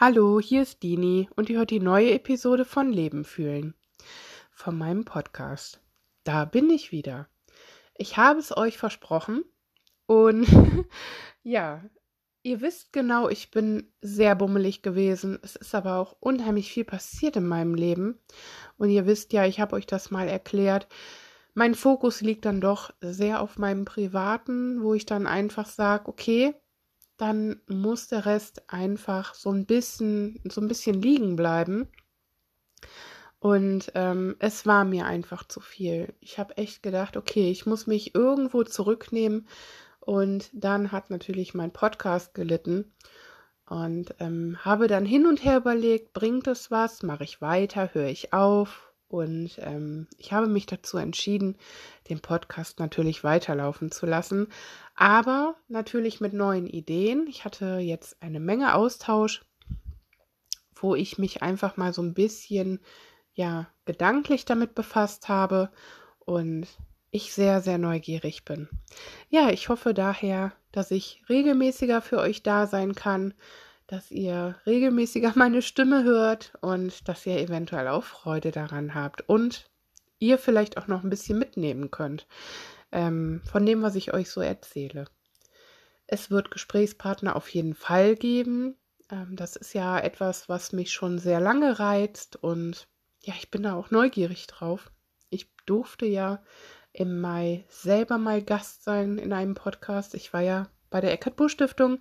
Hallo, hier ist Dini und ihr hört die neue Episode von Leben fühlen von meinem Podcast. Da bin ich wieder. Ich habe es euch versprochen und ja, ihr wisst genau, ich bin sehr bummelig gewesen. Es ist aber auch unheimlich viel passiert in meinem Leben und ihr wisst ja, ich habe euch das mal erklärt. Mein Fokus liegt dann doch sehr auf meinem Privaten, wo ich dann einfach sage, okay, dann muss der Rest einfach so ein bisschen, so ein bisschen liegen bleiben. Und ähm, es war mir einfach zu viel. Ich habe echt gedacht, okay, ich muss mich irgendwo zurücknehmen. Und dann hat natürlich mein Podcast gelitten. Und ähm, habe dann hin und her überlegt, bringt es was? Mache ich weiter? Höre ich auf? Und ähm, ich habe mich dazu entschieden, den Podcast natürlich weiterlaufen zu lassen, aber natürlich mit neuen Ideen. Ich hatte jetzt eine Menge Austausch, wo ich mich einfach mal so ein bisschen, ja, gedanklich damit befasst habe und ich sehr, sehr neugierig bin. Ja, ich hoffe daher, dass ich regelmäßiger für euch da sein kann dass ihr regelmäßiger meine Stimme hört und dass ihr eventuell auch Freude daran habt und ihr vielleicht auch noch ein bisschen mitnehmen könnt ähm, von dem, was ich euch so erzähle. Es wird Gesprächspartner auf jeden Fall geben. Ähm, das ist ja etwas, was mich schon sehr lange reizt und ja, ich bin da auch neugierig drauf. Ich durfte ja im Mai selber mal Gast sein in einem Podcast. Ich war ja bei der Eckart Busch Stiftung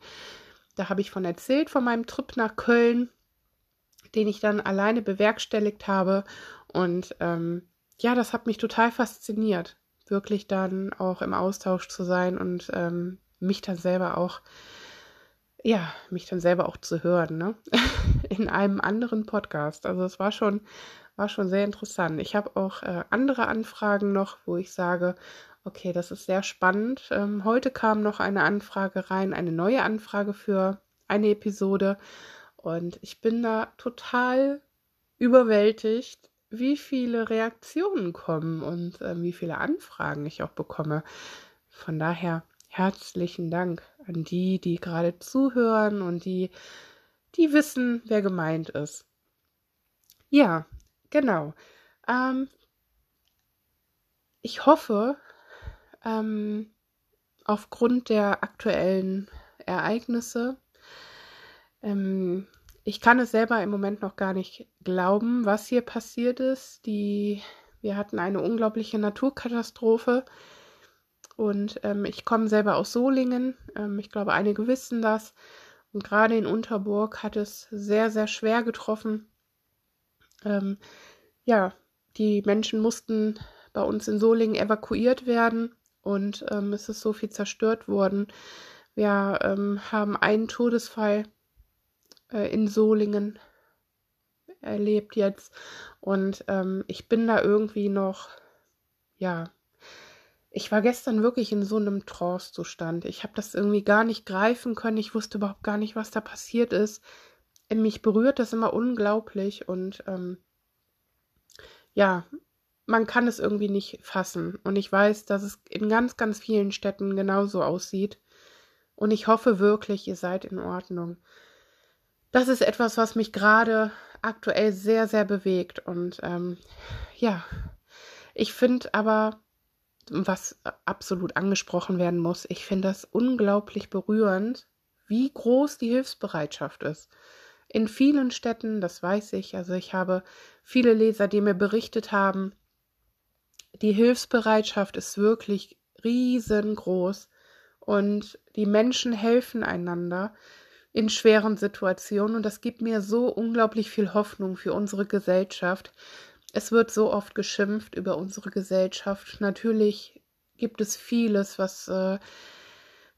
da habe ich von erzählt, von meinem Trip nach Köln, den ich dann alleine bewerkstelligt habe. Und ähm, ja, das hat mich total fasziniert, wirklich dann auch im Austausch zu sein und ähm, mich dann selber auch, ja, mich dann selber auch zu hören, ne? In einem anderen Podcast. Also es war schon, war schon sehr interessant. Ich habe auch äh, andere Anfragen noch, wo ich sage, Okay, das ist sehr spannend. Ähm, heute kam noch eine Anfrage rein, eine neue Anfrage für eine Episode. Und ich bin da total überwältigt, wie viele Reaktionen kommen und äh, wie viele Anfragen ich auch bekomme. Von daher herzlichen Dank an die, die gerade zuhören und die, die wissen, wer gemeint ist. Ja, genau. Ähm, ich hoffe, ähm, aufgrund der aktuellen Ereignisse. Ähm, ich kann es selber im Moment noch gar nicht glauben, was hier passiert ist. Die, wir hatten eine unglaubliche Naturkatastrophe. Und ähm, ich komme selber aus Solingen. Ähm, ich glaube, einige wissen das. Und gerade in Unterburg hat es sehr, sehr schwer getroffen. Ähm, ja, die Menschen mussten bei uns in Solingen evakuiert werden und ähm, es ist so viel zerstört worden. Wir ähm, haben einen Todesfall äh, in Solingen erlebt jetzt und ähm, ich bin da irgendwie noch, ja, ich war gestern wirklich in so einem Trance-Zustand. Ich habe das irgendwie gar nicht greifen können. Ich wusste überhaupt gar nicht, was da passiert ist. Mich berührt das immer unglaublich und ähm, ja, man kann es irgendwie nicht fassen. Und ich weiß, dass es in ganz, ganz vielen Städten genauso aussieht. Und ich hoffe wirklich, ihr seid in Ordnung. Das ist etwas, was mich gerade aktuell sehr, sehr bewegt. Und ähm, ja, ich finde aber, was absolut angesprochen werden muss, ich finde das unglaublich berührend, wie groß die Hilfsbereitschaft ist. In vielen Städten, das weiß ich, also ich habe viele Leser, die mir berichtet haben, die Hilfsbereitschaft ist wirklich riesengroß und die Menschen helfen einander in schweren Situationen und das gibt mir so unglaublich viel Hoffnung für unsere Gesellschaft. Es wird so oft geschimpft über unsere Gesellschaft. Natürlich gibt es vieles, was äh,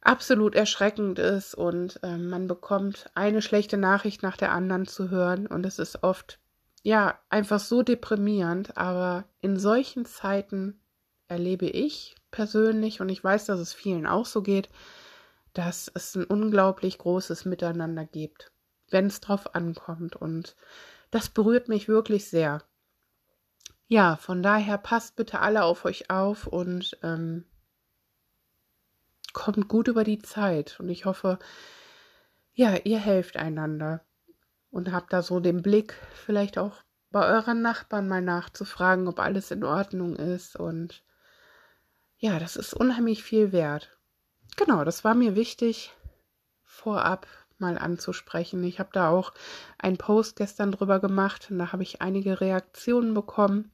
absolut erschreckend ist und äh, man bekommt eine schlechte Nachricht nach der anderen zu hören und es ist oft ja, einfach so deprimierend, aber in solchen Zeiten erlebe ich persönlich, und ich weiß, dass es vielen auch so geht, dass es ein unglaublich großes Miteinander gibt, wenn es drauf ankommt. Und das berührt mich wirklich sehr. Ja, von daher passt bitte alle auf euch auf und ähm, kommt gut über die Zeit. Und ich hoffe, ja, ihr helft einander. Und habe da so den Blick, vielleicht auch bei euren Nachbarn mal nachzufragen, ob alles in Ordnung ist. Und ja, das ist unheimlich viel wert. Genau, das war mir wichtig, vorab mal anzusprechen. Ich habe da auch einen Post gestern drüber gemacht und da habe ich einige Reaktionen bekommen,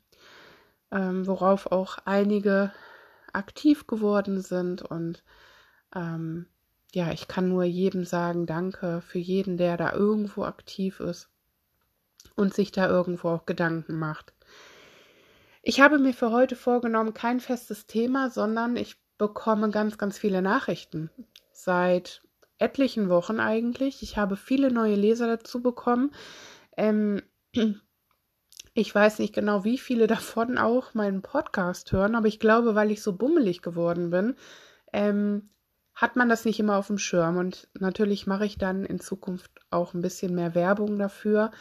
ähm, worauf auch einige aktiv geworden sind und ähm, ja, ich kann nur jedem sagen, danke für jeden, der da irgendwo aktiv ist und sich da irgendwo auch Gedanken macht. Ich habe mir für heute vorgenommen, kein festes Thema, sondern ich bekomme ganz, ganz viele Nachrichten. Seit etlichen Wochen eigentlich. Ich habe viele neue Leser dazu bekommen. Ähm, ich weiß nicht genau, wie viele davon auch meinen Podcast hören, aber ich glaube, weil ich so bummelig geworden bin, ähm, hat man das nicht immer auf dem Schirm. Und natürlich mache ich dann in Zukunft auch ein bisschen mehr Werbung dafür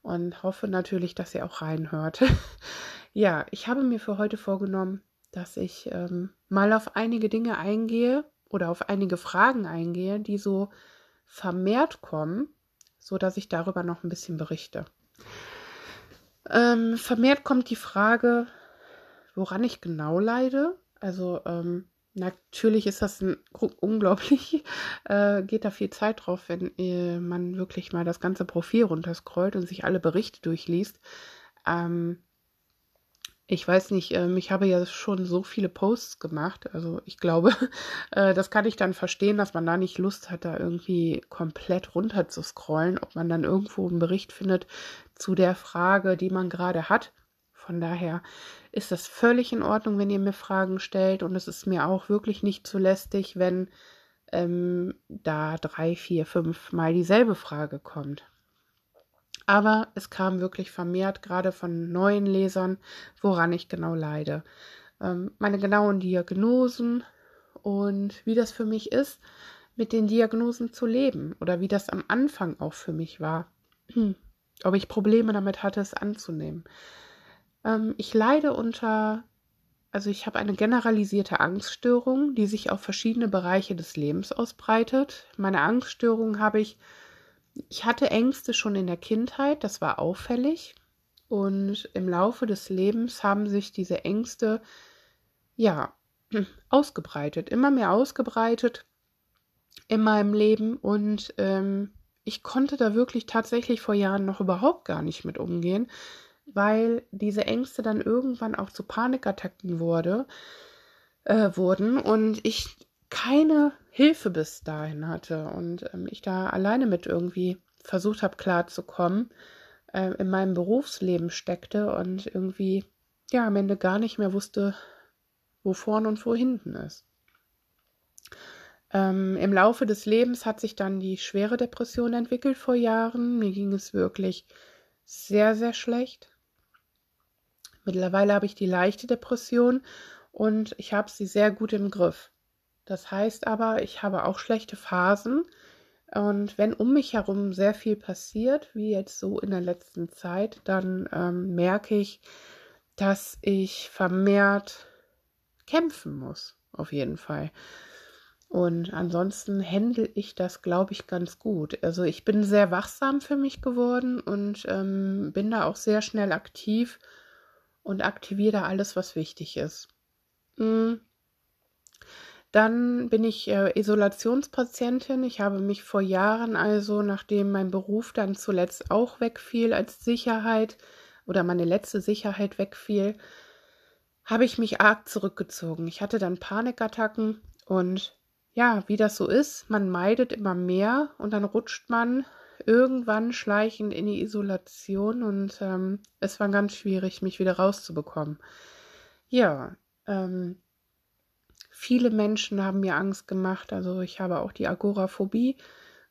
und hoffe natürlich, dass ihr auch reinhört. ja, ich habe mir für heute vorgenommen, dass ich ähm, mal auf einige Dinge eingehe oder auf einige Fragen eingehe, die so vermehrt kommen, so dass ich darüber noch ein bisschen berichte. Ähm, vermehrt kommt die Frage, woran ich genau leide. Also ähm, natürlich ist das ein, unglaublich, äh, geht da viel Zeit drauf, wenn äh, man wirklich mal das ganze Profil runterscrollt und sich alle Berichte durchliest. Ähm, ich weiß nicht, ähm, ich habe ja schon so viele Posts gemacht. Also ich glaube, äh, das kann ich dann verstehen, dass man da nicht Lust hat, da irgendwie komplett runter zu scrollen, ob man dann irgendwo einen Bericht findet zu der Frage, die man gerade hat. Von daher ist das völlig in Ordnung, wenn ihr mir Fragen stellt. Und es ist mir auch wirklich nicht zu lästig, wenn ähm, da drei, vier, fünf Mal dieselbe Frage kommt. Aber es kam wirklich vermehrt, gerade von neuen Lesern, woran ich genau leide. Ähm, meine genauen Diagnosen und wie das für mich ist, mit den Diagnosen zu leben oder wie das am Anfang auch für mich war. Hm. Ob ich Probleme damit hatte, es anzunehmen. Ähm, ich leide unter, also ich habe eine generalisierte Angststörung, die sich auf verschiedene Bereiche des Lebens ausbreitet. Meine Angststörung habe ich ich hatte Ängste schon in der Kindheit, das war auffällig. Und im Laufe des Lebens haben sich diese Ängste, ja, ausgebreitet, immer mehr ausgebreitet in meinem Leben. Und ähm, ich konnte da wirklich tatsächlich vor Jahren noch überhaupt gar nicht mit umgehen, weil diese Ängste dann irgendwann auch zu Panikattacken wurde, äh, wurden und ich keine Hilfe bis dahin hatte und ähm, ich da alleine mit irgendwie versucht habe klarzukommen, äh, in meinem Berufsleben steckte und irgendwie ja am Ende gar nicht mehr wusste, wo vorn und wo hinten ist. Ähm, Im Laufe des Lebens hat sich dann die schwere Depression entwickelt vor Jahren. Mir ging es wirklich sehr, sehr schlecht. Mittlerweile habe ich die leichte Depression und ich habe sie sehr gut im Griff. Das heißt aber, ich habe auch schlechte Phasen. Und wenn um mich herum sehr viel passiert, wie jetzt so in der letzten Zeit, dann ähm, merke ich, dass ich vermehrt kämpfen muss, auf jeden Fall. Und ansonsten händle ich das, glaube ich, ganz gut. Also ich bin sehr wachsam für mich geworden und ähm, bin da auch sehr schnell aktiv und aktiviere da alles, was wichtig ist. Mhm. Dann bin ich äh, Isolationspatientin. Ich habe mich vor Jahren also, nachdem mein Beruf dann zuletzt auch wegfiel als Sicherheit oder meine letzte Sicherheit wegfiel, habe ich mich arg zurückgezogen. Ich hatte dann Panikattacken und ja, wie das so ist, man meidet immer mehr und dann rutscht man irgendwann schleichend in die Isolation und ähm, es war ganz schwierig, mich wieder rauszubekommen. Ja, ähm, Viele Menschen haben mir Angst gemacht. Also ich habe auch die Agoraphobie.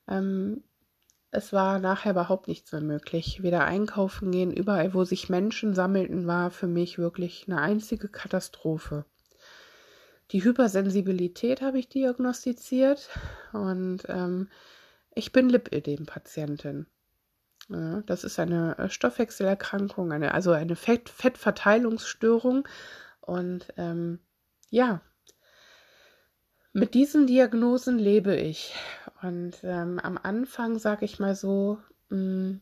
Ähm, es war nachher überhaupt nichts mehr möglich. Weder einkaufen gehen, überall, wo sich Menschen sammelten, war für mich wirklich eine einzige Katastrophe. Die Hypersensibilität habe ich diagnostiziert und ähm, ich bin Lipödem-Patientin. Ja, das ist eine äh, Stoffwechselerkrankung, eine, also eine Fett Fettverteilungsstörung. Und ähm, ja, mit diesen Diagnosen lebe ich. Und ähm, am Anfang, sage ich mal so, mh, mm,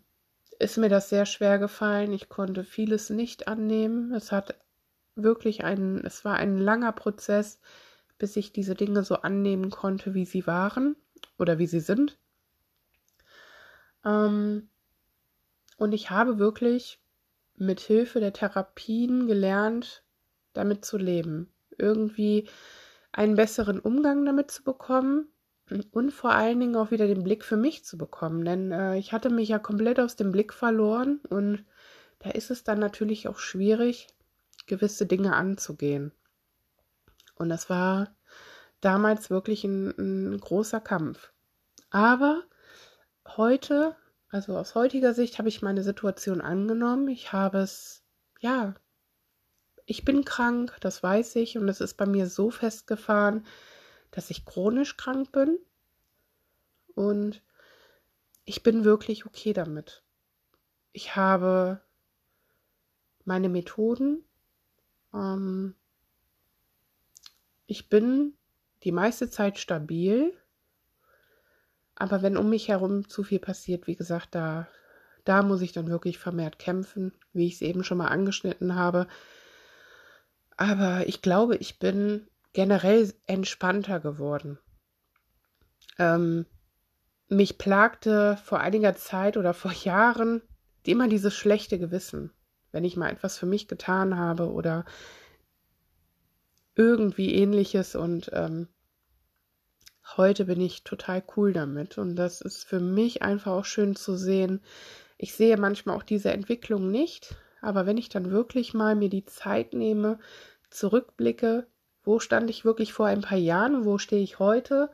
ist mir das sehr schwer gefallen. Ich konnte vieles nicht annehmen. Es hat wirklich ein, es war ein langer Prozess, bis ich diese Dinge so annehmen konnte, wie sie waren oder wie sie sind. Ähm, und ich habe wirklich mit Hilfe der Therapien gelernt, damit zu leben. Irgendwie einen besseren Umgang damit zu bekommen und vor allen Dingen auch wieder den Blick für mich zu bekommen. Denn äh, ich hatte mich ja komplett aus dem Blick verloren und da ist es dann natürlich auch schwierig, gewisse Dinge anzugehen. Und das war damals wirklich ein, ein großer Kampf. Aber heute, also aus heutiger Sicht, habe ich meine Situation angenommen. Ich habe es, ja, ich bin krank, das weiß ich, und es ist bei mir so festgefahren, dass ich chronisch krank bin. Und ich bin wirklich okay damit. Ich habe meine Methoden. Ähm, ich bin die meiste Zeit stabil. Aber wenn um mich herum zu viel passiert, wie gesagt, da, da muss ich dann wirklich vermehrt kämpfen, wie ich es eben schon mal angeschnitten habe. Aber ich glaube, ich bin generell entspannter geworden. Ähm, mich plagte vor einiger Zeit oder vor Jahren immer dieses schlechte Gewissen, wenn ich mal etwas für mich getan habe oder irgendwie ähnliches und ähm, heute bin ich total cool damit. Und das ist für mich einfach auch schön zu sehen. Ich sehe manchmal auch diese Entwicklung nicht, aber wenn ich dann wirklich mal mir die Zeit nehme, zurückblicke, wo stand ich wirklich vor ein paar Jahren, wo stehe ich heute,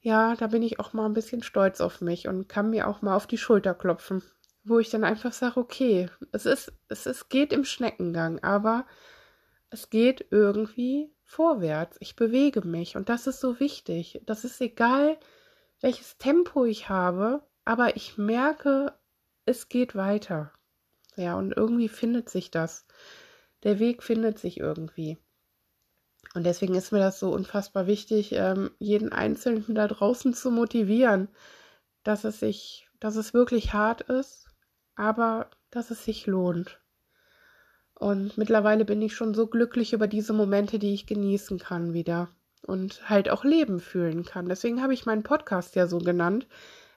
ja, da bin ich auch mal ein bisschen stolz auf mich und kann mir auch mal auf die Schulter klopfen, wo ich dann einfach sage, okay, es ist, es ist, geht im Schneckengang, aber es geht irgendwie vorwärts. Ich bewege mich und das ist so wichtig. Das ist egal, welches Tempo ich habe, aber ich merke, es geht weiter. Ja, und irgendwie findet sich das. Der Weg findet sich irgendwie. Und deswegen ist mir das so unfassbar wichtig, ähm, jeden Einzelnen da draußen zu motivieren, dass es sich, dass es wirklich hart ist, aber dass es sich lohnt. Und mittlerweile bin ich schon so glücklich über diese Momente, die ich genießen kann wieder und halt auch Leben fühlen kann. Deswegen habe ich meinen Podcast ja so genannt.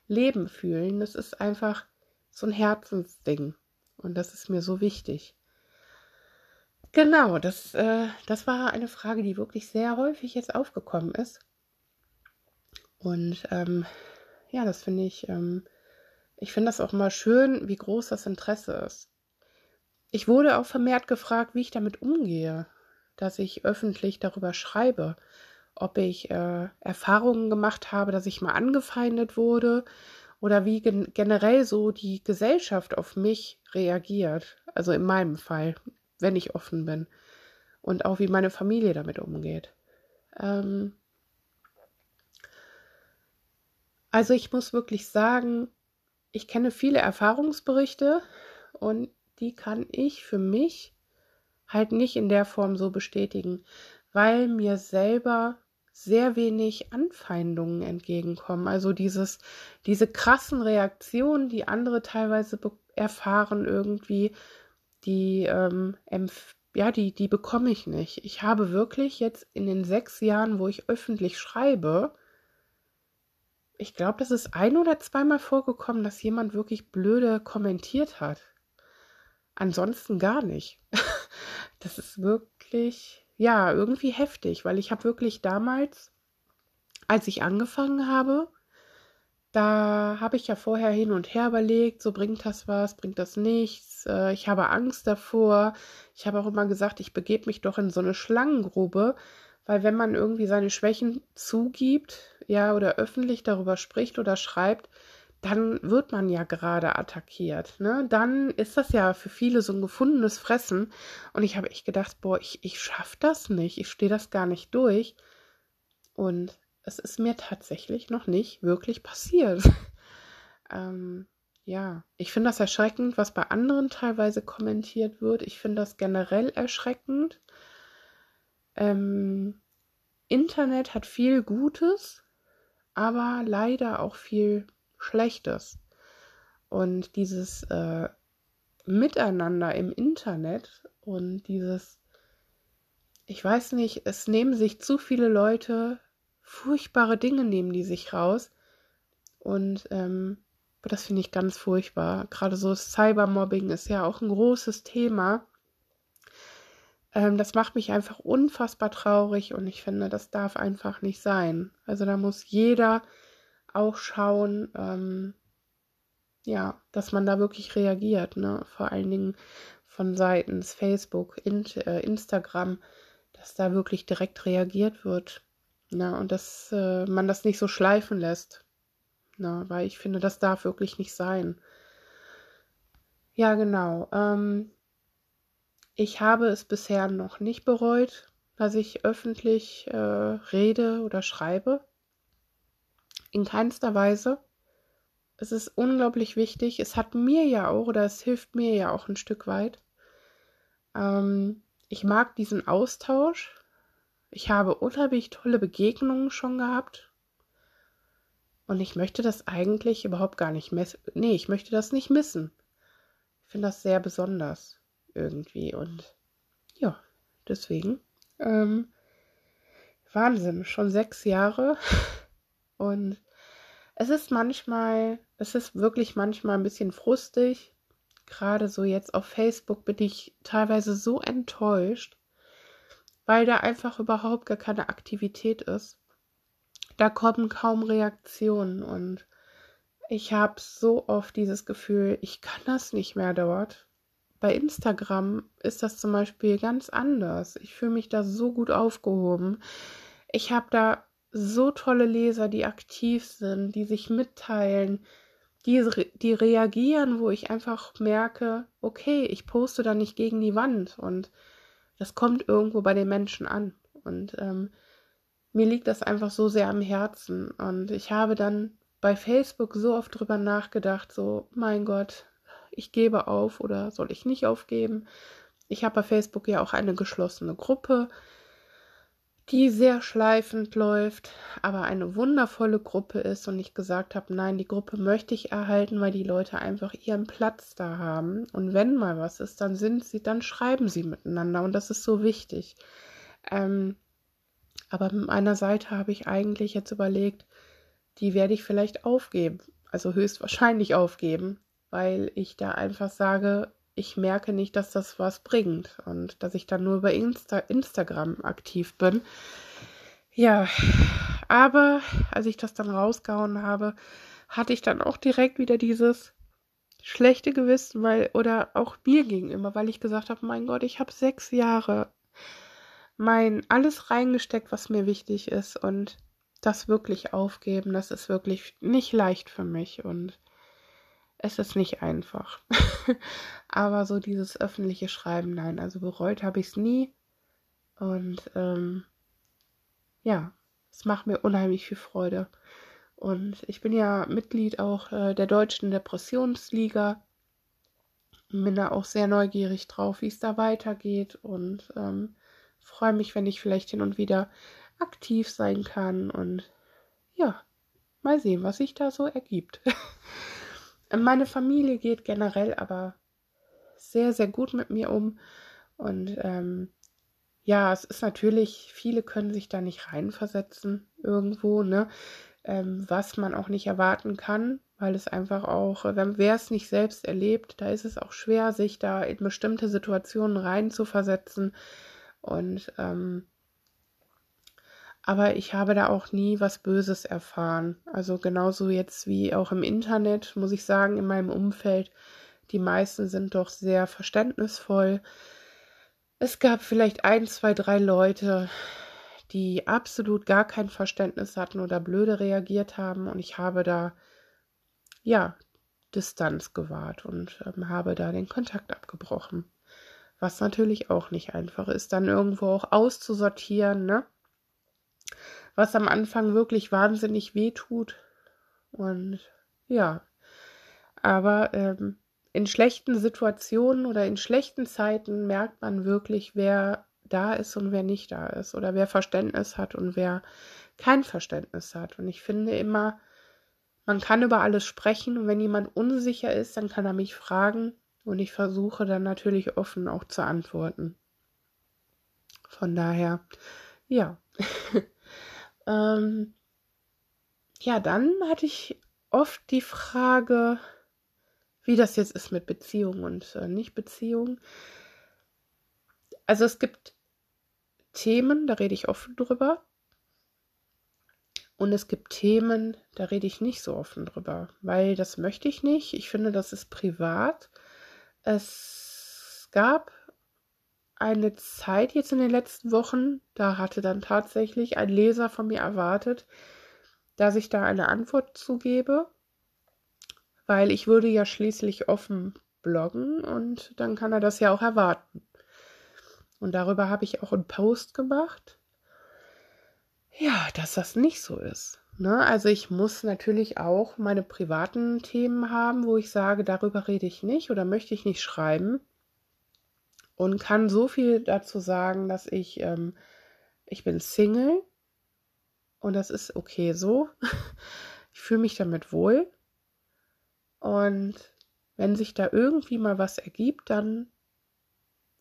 Leben fühlen, das ist einfach so ein Herzensding. Und das ist mir so wichtig. Genau, das, äh, das war eine Frage, die wirklich sehr häufig jetzt aufgekommen ist. Und ähm, ja, das finde ich, ähm, ich finde das auch mal schön, wie groß das Interesse ist. Ich wurde auch vermehrt gefragt, wie ich damit umgehe, dass ich öffentlich darüber schreibe, ob ich äh, Erfahrungen gemacht habe, dass ich mal angefeindet wurde oder wie gen generell so die Gesellschaft auf mich reagiert. Also in meinem Fall, wenn ich offen bin. Und auch wie meine Familie damit umgeht. Ähm also ich muss wirklich sagen, ich kenne viele Erfahrungsberichte und die kann ich für mich halt nicht in der Form so bestätigen, weil mir selber sehr wenig Anfeindungen entgegenkommen. Also dieses, diese krassen Reaktionen, die andere teilweise erfahren irgendwie, die, ähm, ja, die, die bekomme ich nicht. Ich habe wirklich jetzt in den sechs Jahren, wo ich öffentlich schreibe, ich glaube, das ist ein oder zweimal vorgekommen, dass jemand wirklich blöde kommentiert hat. Ansonsten gar nicht. das ist wirklich, ja, irgendwie heftig, weil ich habe wirklich damals, als ich angefangen habe, da habe ich ja vorher hin und her überlegt, so bringt das was, bringt das nichts. Äh, ich habe Angst davor. Ich habe auch immer gesagt, ich begebe mich doch in so eine Schlangengrube, weil wenn man irgendwie seine Schwächen zugibt, ja, oder öffentlich darüber spricht oder schreibt, dann wird man ja gerade attackiert. Ne? Dann ist das ja für viele so ein gefundenes Fressen. Und ich habe echt gedacht, boah, ich, ich schaffe das nicht. Ich stehe das gar nicht durch. Und es ist mir tatsächlich noch nicht wirklich passiert. ähm, ja, ich finde das erschreckend, was bei anderen teilweise kommentiert wird. Ich finde das generell erschreckend. Ähm, Internet hat viel Gutes, aber leider auch viel Schlechtes. Und dieses äh, Miteinander im Internet und dieses, ich weiß nicht, es nehmen sich zu viele Leute furchtbare Dinge nehmen die sich raus. Und ähm, das finde ich ganz furchtbar. Gerade so Cybermobbing ist ja auch ein großes Thema. Ähm, das macht mich einfach unfassbar traurig und ich finde, das darf einfach nicht sein. Also da muss jeder auch schauen, ähm, ja, dass man da wirklich reagiert, ne? Vor allen Dingen von seitens Facebook, in, äh, Instagram, dass da wirklich direkt reagiert wird. Ne? Und dass äh, man das nicht so schleifen lässt. Ne? Weil ich finde, das darf wirklich nicht sein. Ja, genau. Ähm, ich habe es bisher noch nicht bereut, dass ich öffentlich äh, rede oder schreibe. In keinster Weise es ist unglaublich wichtig. Es hat mir ja auch, oder es hilft mir ja auch ein Stück weit. Ähm, ich mag diesen Austausch. Ich habe unheimlich tolle Begegnungen schon gehabt. Und ich möchte das eigentlich überhaupt gar nicht missen. Nee, ich möchte das nicht missen. Ich finde das sehr besonders irgendwie. Und ja, deswegen. Ähm, Wahnsinn, schon sechs Jahre. Und es ist manchmal, es ist wirklich manchmal ein bisschen frustig. Gerade so jetzt auf Facebook bin ich teilweise so enttäuscht, weil da einfach überhaupt gar keine Aktivität ist. Da kommen kaum Reaktionen und ich habe so oft dieses Gefühl, ich kann das nicht mehr dort. Bei Instagram ist das zum Beispiel ganz anders. Ich fühle mich da so gut aufgehoben. Ich habe da so tolle Leser, die aktiv sind, die sich mitteilen, die, die reagieren, wo ich einfach merke, okay, ich poste da nicht gegen die Wand und das kommt irgendwo bei den Menschen an. Und ähm, mir liegt das einfach so sehr am Herzen. Und ich habe dann bei Facebook so oft drüber nachgedacht, so, mein Gott, ich gebe auf oder soll ich nicht aufgeben? Ich habe bei Facebook ja auch eine geschlossene Gruppe die sehr schleifend läuft, aber eine wundervolle Gruppe ist und ich gesagt habe, nein, die Gruppe möchte ich erhalten, weil die Leute einfach ihren Platz da haben und wenn mal was ist, dann sind sie, dann schreiben sie miteinander und das ist so wichtig. Ähm, aber mit meiner Seite habe ich eigentlich jetzt überlegt, die werde ich vielleicht aufgeben, also höchstwahrscheinlich aufgeben, weil ich da einfach sage, ich merke nicht, dass das was bringt und dass ich dann nur über Insta Instagram aktiv bin. Ja, aber als ich das dann rausgehauen habe, hatte ich dann auch direkt wieder dieses schlechte Gewissen, weil, oder auch mir gegenüber, weil ich gesagt habe, mein Gott, ich habe sechs Jahre mein alles reingesteckt, was mir wichtig ist und das wirklich aufgeben, das ist wirklich nicht leicht für mich und es ist nicht einfach. Aber so dieses öffentliche Schreiben, nein, also bereut habe ich es nie. Und ähm, ja, es macht mir unheimlich viel Freude. Und ich bin ja Mitglied auch äh, der Deutschen Depressionsliga. Bin da auch sehr neugierig drauf, wie es da weitergeht. Und ähm, freue mich, wenn ich vielleicht hin und wieder aktiv sein kann. Und ja, mal sehen, was sich da so ergibt. Meine Familie geht generell aber sehr, sehr gut mit mir um. Und ähm, ja, es ist natürlich, viele können sich da nicht reinversetzen irgendwo, ne? Ähm, was man auch nicht erwarten kann, weil es einfach auch, wenn wer es nicht selbst erlebt, da ist es auch schwer, sich da in bestimmte Situationen reinzuversetzen. Und ähm, aber ich habe da auch nie was Böses erfahren. Also genauso jetzt wie auch im Internet, muss ich sagen, in meinem Umfeld, die meisten sind doch sehr verständnisvoll. Es gab vielleicht ein, zwei, drei Leute, die absolut gar kein Verständnis hatten oder blöde reagiert haben und ich habe da ja Distanz gewahrt und ähm, habe da den Kontakt abgebrochen. Was natürlich auch nicht einfach ist, dann irgendwo auch auszusortieren, ne? Was am Anfang wirklich wahnsinnig weh tut. Und ja, aber ähm, in schlechten Situationen oder in schlechten Zeiten merkt man wirklich, wer da ist und wer nicht da ist oder wer Verständnis hat und wer kein Verständnis hat. Und ich finde immer, man kann über alles sprechen und wenn jemand unsicher ist, dann kann er mich fragen und ich versuche dann natürlich offen auch zu antworten. Von daher, ja. ähm, ja, dann hatte ich oft die Frage, wie das jetzt ist mit Beziehung und äh, Nicht-Beziehung. Also es gibt Themen, da rede ich offen drüber. Und es gibt Themen, da rede ich nicht so offen drüber, weil das möchte ich nicht. Ich finde, das ist privat. Es gab eine Zeit jetzt in den letzten Wochen, da hatte dann tatsächlich ein Leser von mir erwartet, dass ich da eine Antwort zugebe, weil ich würde ja schließlich offen bloggen und dann kann er das ja auch erwarten. Und darüber habe ich auch einen Post gemacht. Ja, dass das nicht so ist. Ne? Also ich muss natürlich auch meine privaten Themen haben, wo ich sage, darüber rede ich nicht oder möchte ich nicht schreiben. Und kann so viel dazu sagen, dass ich, ähm, ich bin Single und das ist okay so. Ich fühle mich damit wohl. Und wenn sich da irgendwie mal was ergibt, dann,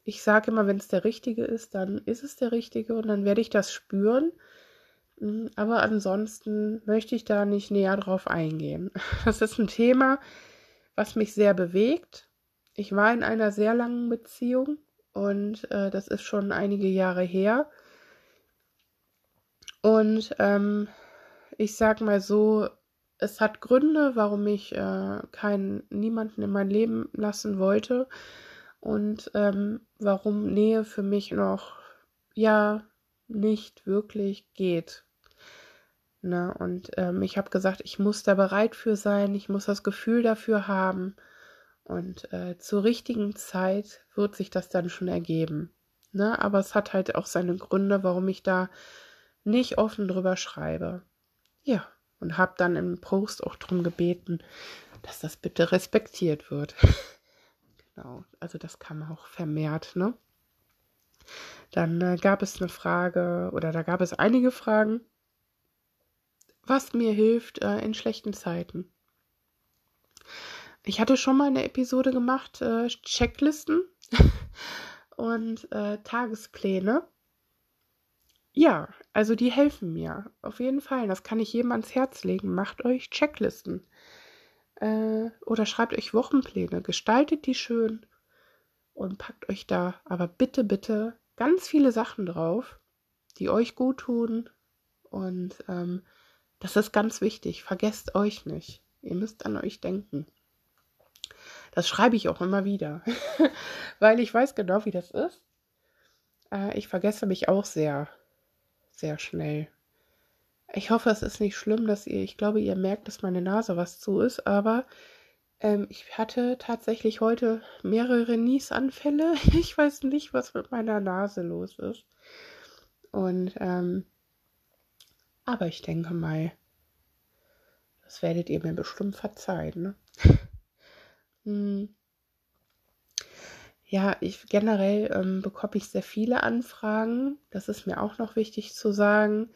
ich sage immer, wenn es der Richtige ist, dann ist es der Richtige und dann werde ich das spüren. Hm, aber ansonsten möchte ich da nicht näher drauf eingehen. Das ist ein Thema, was mich sehr bewegt. Ich war in einer sehr langen Beziehung und äh, das ist schon einige Jahre her. Und ähm, ich sag mal so, es hat Gründe, warum ich äh, keinen niemanden in mein Leben lassen wollte und ähm, warum Nähe für mich noch ja nicht wirklich geht. Ne? Und ähm, ich habe gesagt, ich muss da bereit für sein, ich muss das Gefühl dafür haben. Und äh, zur richtigen Zeit wird sich das dann schon ergeben. Ne? Aber es hat halt auch seine Gründe, warum ich da nicht offen drüber schreibe. Ja, und habe dann im Post auch darum gebeten, dass das bitte respektiert wird. genau, also das kam auch vermehrt, ne? Dann äh, gab es eine Frage oder da gab es einige Fragen, was mir hilft äh, in schlechten Zeiten. Ich hatte schon mal eine Episode gemacht, äh, Checklisten und äh, Tagespläne. Ja, also die helfen mir. Auf jeden Fall. Das kann ich jedem ans Herz legen. Macht euch Checklisten. Äh, oder schreibt euch Wochenpläne. Gestaltet die schön und packt euch da aber bitte, bitte ganz viele Sachen drauf, die euch gut tun. Und ähm, das ist ganz wichtig. Vergesst euch nicht. Ihr müsst an euch denken. Das schreibe ich auch immer wieder, weil ich weiß genau, wie das ist. Äh, ich vergesse mich auch sehr, sehr schnell. Ich hoffe, es ist nicht schlimm, dass ihr, ich glaube, ihr merkt, dass meine Nase was zu ist, aber ähm, ich hatte tatsächlich heute mehrere Niesanfälle. Ich weiß nicht, was mit meiner Nase los ist. Und, ähm, aber ich denke mal, das werdet ihr mir bestimmt verzeihen. Ne? hm. Ja, ich generell ähm, bekomme ich sehr viele Anfragen. Das ist mir auch noch wichtig zu sagen.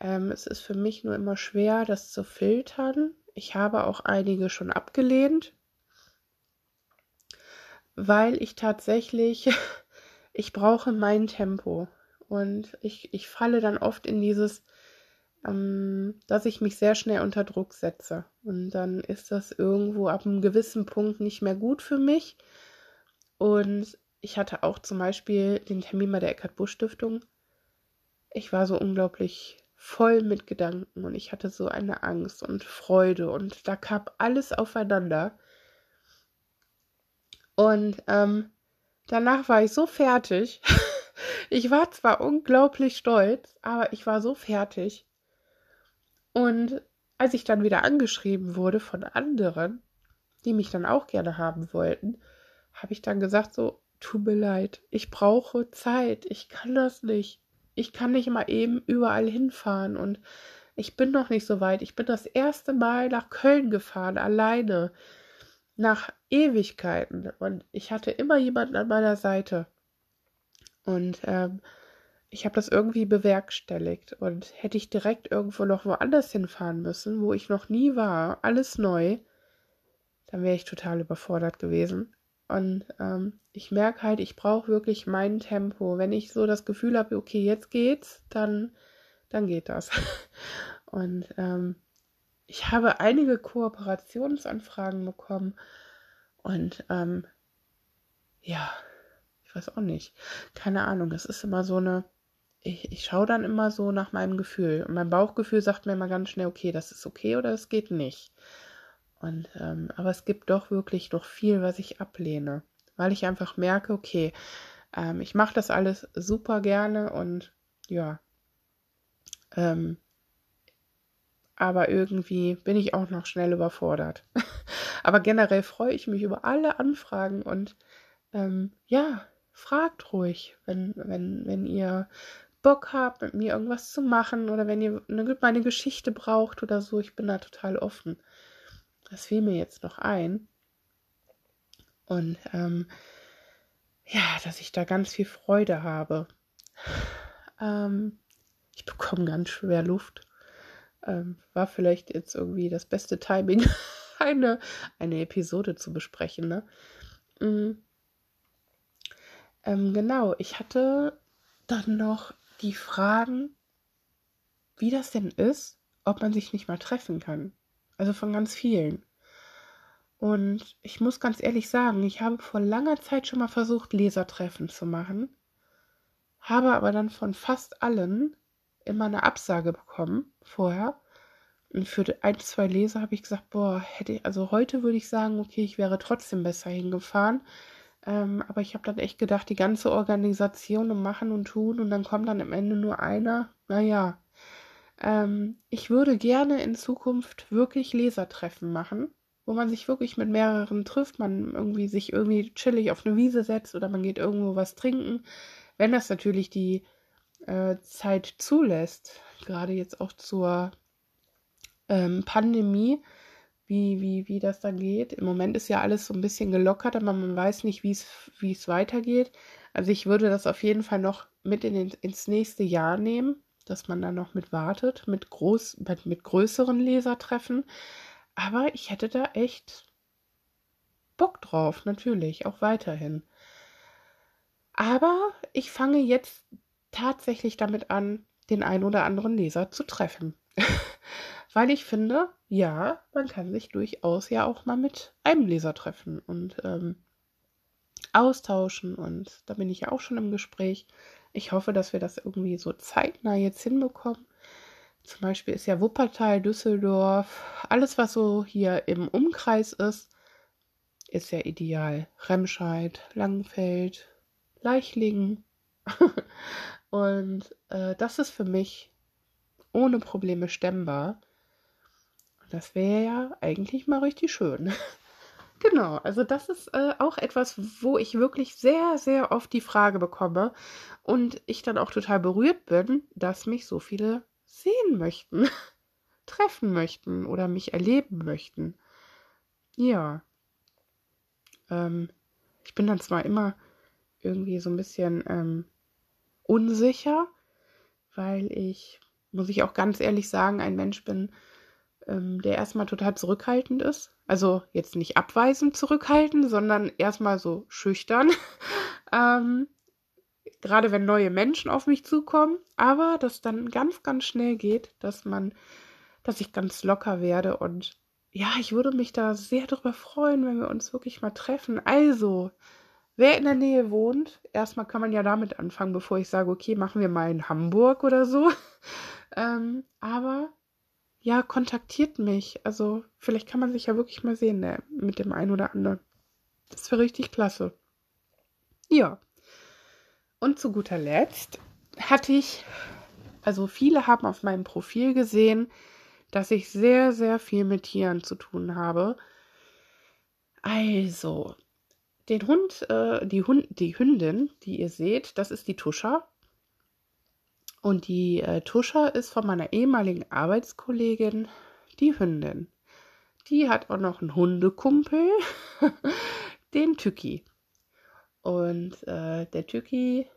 Ähm, es ist für mich nur immer schwer, das zu filtern. Ich habe auch einige schon abgelehnt, weil ich tatsächlich, ich brauche mein Tempo. Und ich, ich falle dann oft in dieses, ähm, dass ich mich sehr schnell unter Druck setze. Und dann ist das irgendwo ab einem gewissen Punkt nicht mehr gut für mich. Und ich hatte auch zum Beispiel den Termin bei der Eckart Busch Stiftung. Ich war so unglaublich voll mit Gedanken und ich hatte so eine Angst und Freude und da kam alles aufeinander. Und ähm, danach war ich so fertig. ich war zwar unglaublich stolz, aber ich war so fertig. Und als ich dann wieder angeschrieben wurde von anderen, die mich dann auch gerne haben wollten, habe ich dann gesagt so, tut mir leid, ich brauche Zeit, ich kann das nicht ich kann nicht mal eben überall hinfahren und ich bin noch nicht so weit. Ich bin das erste Mal nach Köln gefahren, alleine, nach Ewigkeiten und ich hatte immer jemanden an meiner Seite. Und ähm, ich habe das irgendwie bewerkstelligt und hätte ich direkt irgendwo noch woanders hinfahren müssen, wo ich noch nie war, alles neu, dann wäre ich total überfordert gewesen. Und ähm, ich merke halt, ich brauche wirklich mein Tempo. Wenn ich so das Gefühl habe, okay, jetzt geht's, dann, dann geht das. Und ähm, ich habe einige Kooperationsanfragen bekommen und ähm, ja, ich weiß auch nicht. Keine Ahnung. Es ist immer so eine. Ich, ich schaue dann immer so nach meinem Gefühl. Und mein Bauchgefühl sagt mir immer ganz schnell, okay, das ist okay oder es geht nicht. Und ähm, aber es gibt doch wirklich noch viel, was ich ablehne. Weil ich einfach merke, okay, ähm, ich mache das alles super gerne und ja. Ähm, aber irgendwie bin ich auch noch schnell überfordert. aber generell freue ich mich über alle Anfragen und ähm, ja, fragt ruhig, wenn, wenn, wenn ihr Bock habt, mit mir irgendwas zu machen oder wenn ihr eine, meine Geschichte braucht oder so. Ich bin da total offen. Das fiel mir jetzt noch ein. Und ähm, ja, dass ich da ganz viel Freude habe. Ähm, ich bekomme ganz schwer Luft. Ähm, war vielleicht jetzt irgendwie das beste Timing, eine, eine Episode zu besprechen. Ne? Mhm. Ähm, genau, ich hatte dann noch die Fragen, wie das denn ist, ob man sich nicht mal treffen kann. Also von ganz vielen. Und ich muss ganz ehrlich sagen, ich habe vor langer Zeit schon mal versucht, Lesertreffen zu machen, habe aber dann von fast allen immer eine Absage bekommen vorher. Und für ein, zwei Leser habe ich gesagt, boah, hätte ich, also heute würde ich sagen, okay, ich wäre trotzdem besser hingefahren. Ähm, aber ich habe dann echt gedacht, die ganze Organisation und machen und tun und dann kommt dann am Ende nur einer. Naja, ähm, ich würde gerne in Zukunft wirklich Lesertreffen machen, wo man sich wirklich mit mehreren trifft, man irgendwie sich irgendwie chillig auf eine Wiese setzt oder man geht irgendwo was trinken, wenn das natürlich die äh, Zeit zulässt, gerade jetzt auch zur ähm, Pandemie, wie, wie, wie das dann geht. Im Moment ist ja alles so ein bisschen gelockert, aber man weiß nicht, wie es weitergeht. Also ich würde das auf jeden Fall noch mit in ins nächste Jahr nehmen, dass man dann noch mit wartet, mit, groß, mit, mit größeren Lesertreffen. Aber ich hätte da echt Bock drauf, natürlich, auch weiterhin. Aber ich fange jetzt tatsächlich damit an, den ein oder anderen Leser zu treffen. Weil ich finde, ja, man kann sich durchaus ja auch mal mit einem Leser treffen und ähm, austauschen. Und da bin ich ja auch schon im Gespräch. Ich hoffe, dass wir das irgendwie so zeitnah jetzt hinbekommen. Zum Beispiel ist ja Wuppertal, Düsseldorf, alles, was so hier im Umkreis ist, ist ja ideal. Remscheid, Langenfeld, Leichlingen. Und äh, das ist für mich ohne Probleme stemmbar. Das wäre ja eigentlich mal richtig schön. genau, also das ist äh, auch etwas, wo ich wirklich sehr, sehr oft die Frage bekomme und ich dann auch total berührt bin, dass mich so viele sehen möchten, treffen möchten oder mich erleben möchten. Ja. Ähm, ich bin dann zwar immer irgendwie so ein bisschen ähm, unsicher, weil ich, muss ich auch ganz ehrlich sagen, ein Mensch bin, ähm, der erstmal total zurückhaltend ist. Also jetzt nicht abweisend zurückhaltend, sondern erstmal so schüchtern. ähm, gerade wenn neue Menschen auf mich zukommen, aber dass dann ganz, ganz schnell geht, dass man, dass ich ganz locker werde und ja, ich würde mich da sehr darüber freuen, wenn wir uns wirklich mal treffen. Also, Wer in der Nähe wohnt, erstmal kann man ja damit anfangen, bevor ich sage, okay, machen wir mal in Hamburg oder so. ähm, aber ja, kontaktiert mich. Also vielleicht kann man sich ja wirklich mal sehen ne, mit dem einen oder anderen. Das wäre richtig klasse. Ja. Und zu guter Letzt hatte ich, also viele haben auf meinem Profil gesehen, dass ich sehr, sehr viel mit Tieren zu tun habe. Also, den Hund, äh, die, Hund, die Hündin, die ihr seht, das ist die Tuscha. Und die äh, Tuscha ist von meiner ehemaligen Arbeitskollegin die Hündin. Die hat auch noch einen Hundekumpel, den Tücki. Und äh, der Tücki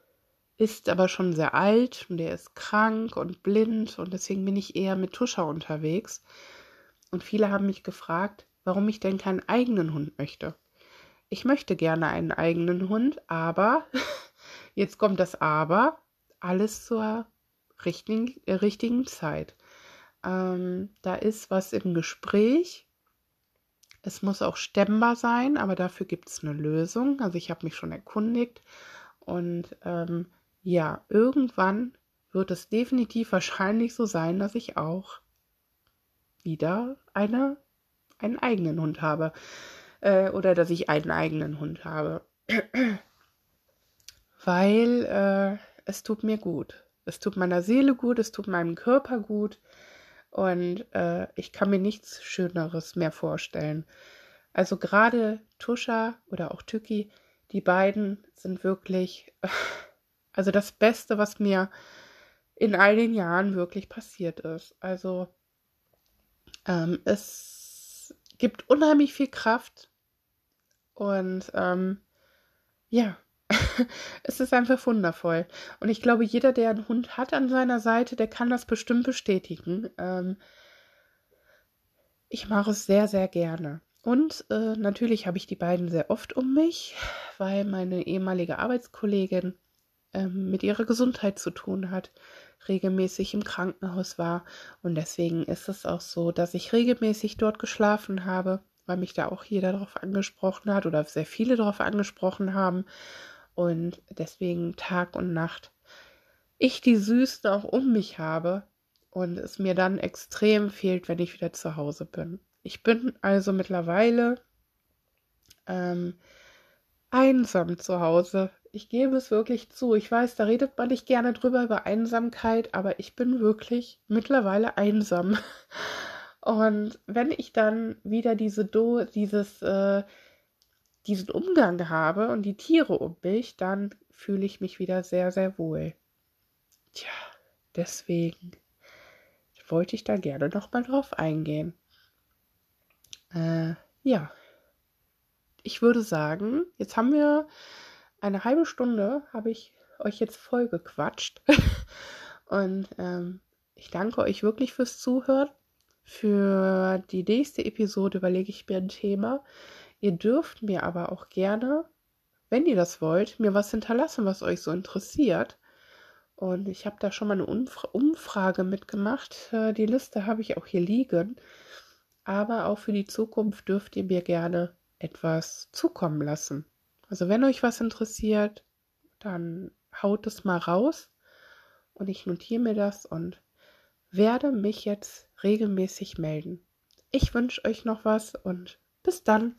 ist aber schon sehr alt und der ist krank und blind und deswegen bin ich eher mit Tuscher unterwegs. Und viele haben mich gefragt, warum ich denn keinen eigenen Hund möchte. Ich möchte gerne einen eigenen Hund, aber, jetzt kommt das Aber, alles zur richtigen, äh, richtigen Zeit. Ähm, da ist was im Gespräch. Es muss auch stemmbar sein, aber dafür gibt es eine Lösung. Also ich habe mich schon erkundigt und ähm, ja, irgendwann wird es definitiv wahrscheinlich so sein, dass ich auch wieder eine, einen eigenen Hund habe. Äh, oder dass ich einen eigenen Hund habe. Weil äh, es tut mir gut. Es tut meiner Seele gut, es tut meinem Körper gut. Und äh, ich kann mir nichts Schöneres mehr vorstellen. Also gerade Tuscha oder auch Tüki, die beiden sind wirklich Also das Beste, was mir in all den Jahren wirklich passiert ist. Also ähm, es gibt unheimlich viel Kraft und ähm, ja, es ist einfach wundervoll. Und ich glaube, jeder, der einen Hund hat an seiner Seite, der kann das bestimmt bestätigen. Ähm, ich mache es sehr, sehr gerne. Und äh, natürlich habe ich die beiden sehr oft um mich, weil meine ehemalige Arbeitskollegin ähm, mit ihrer Gesundheit zu tun hat, regelmäßig im Krankenhaus war. Und deswegen ist es auch so, dass ich regelmäßig dort geschlafen habe, weil mich da auch jeder darauf angesprochen hat oder sehr viele darauf angesprochen haben. Und deswegen Tag und Nacht ich die Süßen auch um mich habe und es mir dann extrem fehlt, wenn ich wieder zu Hause bin. Ich bin also mittlerweile ähm, einsam zu Hause ich gebe es wirklich zu. Ich weiß, da redet man nicht gerne drüber über Einsamkeit, aber ich bin wirklich mittlerweile einsam. Und wenn ich dann wieder diese Do, dieses, äh, diesen Umgang habe und die Tiere um mich, dann fühle ich mich wieder sehr, sehr wohl. Tja, deswegen wollte ich da gerne nochmal drauf eingehen. Äh, ja. Ich würde sagen, jetzt haben wir eine halbe Stunde habe ich euch jetzt voll gequatscht. Und ähm, ich danke euch wirklich fürs Zuhören. Für die nächste Episode überlege ich mir ein Thema. Ihr dürft mir aber auch gerne, wenn ihr das wollt, mir was hinterlassen, was euch so interessiert. Und ich habe da schon mal eine Umfra Umfrage mitgemacht. Äh, die Liste habe ich auch hier liegen. Aber auch für die Zukunft dürft ihr mir gerne etwas zukommen lassen. Also wenn euch was interessiert, dann haut es mal raus und ich notiere mir das und werde mich jetzt regelmäßig melden. Ich wünsche euch noch was und bis dann.